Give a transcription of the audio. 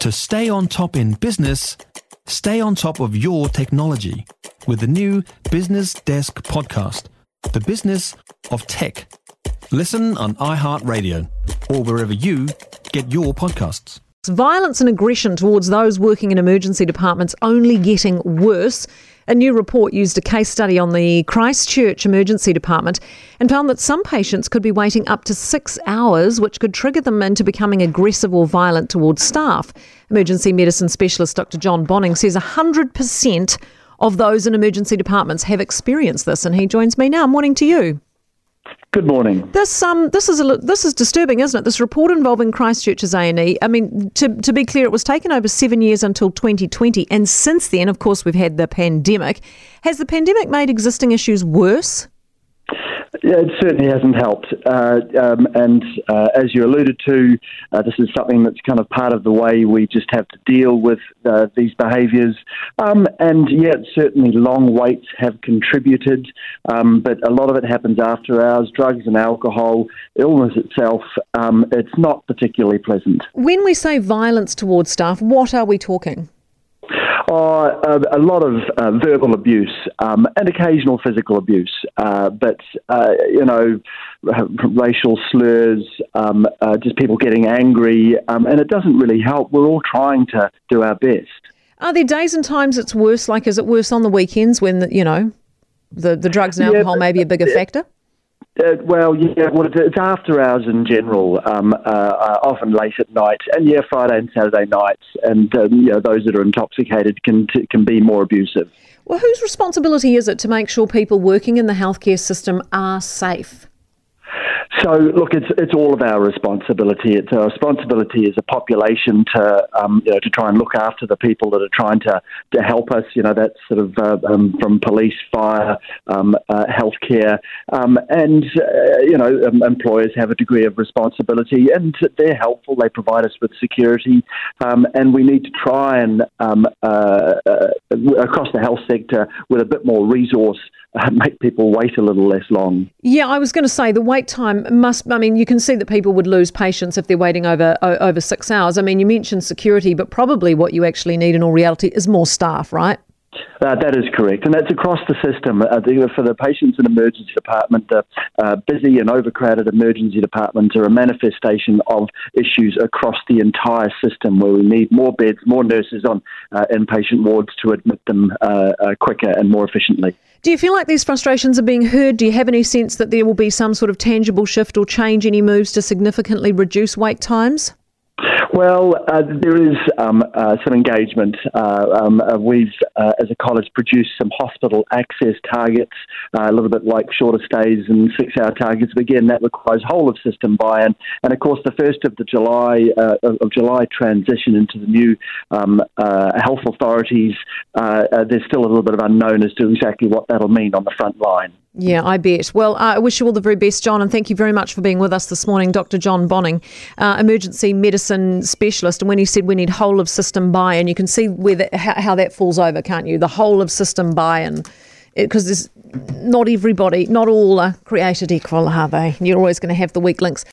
To stay on top in business, stay on top of your technology with the new Business Desk podcast, The Business of Tech. Listen on iHeartRadio or wherever you get your podcasts. Violence and aggression towards those working in emergency departments only getting worse. A new report used a case study on the Christchurch Emergency Department and found that some patients could be waiting up to six hours, which could trigger them into becoming aggressive or violent towards staff. Emergency medicine specialist Dr. John Bonning says 100% of those in emergency departments have experienced this, and he joins me now. Morning to you. Good morning. This um this is a, this is disturbing, isn't it? This report involving Christchurch's A and E. I mean, to to be clear, it was taken over seven years until 2020, and since then, of course, we've had the pandemic. Has the pandemic made existing issues worse? Yeah, it certainly hasn't helped. Uh, um, and uh, as you alluded to, uh, this is something that's kind of part of the way we just have to deal with uh, these behaviours. Um, and yet, certainly, long waits have contributed, um, but a lot of it happens after hours. Drugs and alcohol, illness itself, um, it's not particularly pleasant. When we say violence towards staff, what are we talking? Oh, a, a lot of uh, verbal abuse um, and occasional physical abuse, uh, but uh, you know, racial slurs, um, uh, just people getting angry, um, and it doesn't really help. We're all trying to do our best. Are there days and times it's worse? Like, is it worse on the weekends when the, you know the the drugs and alcohol yeah, may be a bigger factor? Uh, well, yeah, well, it's after hours in general, um, uh, uh, often late at night, and yeah, Friday and Saturday nights, and um, you know those that are intoxicated can can be more abusive. Well, whose responsibility is it to make sure people working in the healthcare system are safe? So, look, it's it's all of our responsibility. It's our responsibility as a population to um, you know to try and look after the people that are trying to, to help us. You know, that's sort of uh, um, from police, fire, um, uh, healthcare, um, and uh, you know um, employers have a degree of responsibility, and they're helpful. They provide us with security, um, and we need to try and uh, uh, across the health sector with a bit more resource uh, make people wait a little less long. Yeah, I was going to say the wait time must. I mean, you can see that people would lose patience if they're waiting over over six hours. I mean, you mentioned security, but probably what you actually need in all reality is more staff, right? Uh, that is correct, and that's across the system. Uh, for the patients in emergency department, the uh, busy and overcrowded emergency departments are a manifestation of issues across the entire system, where we need more beds, more nurses on uh, inpatient wards to admit them uh, uh, quicker and more efficiently. Do you feel like these frustrations are being heard? Do you have any sense that there will be some sort of tangible shift or change, any moves to significantly reduce wait times? Well, uh, there is um, uh, some engagement. Uh, um, uh, we've, uh, as a college, produced some hospital access targets, uh, a little bit like shorter stays and six-hour targets. But again, that requires whole of system buy-in. And of course, the first of the July of July transition into the new um, health authorities. there's still a little bit of unknown as to exactly what that'll mean on the front line. Yeah, I bet. Well, uh, I wish you all the very best, John, and thank you very much for being with us this morning, Dr. John Bonning, uh, emergency medicine specialist. And when he said we need whole of system buy in, you can see where how, that falls over, can't you? The whole of system buy in. Because there's not everybody, not all are created equal, are they? You're always going to have the weak links.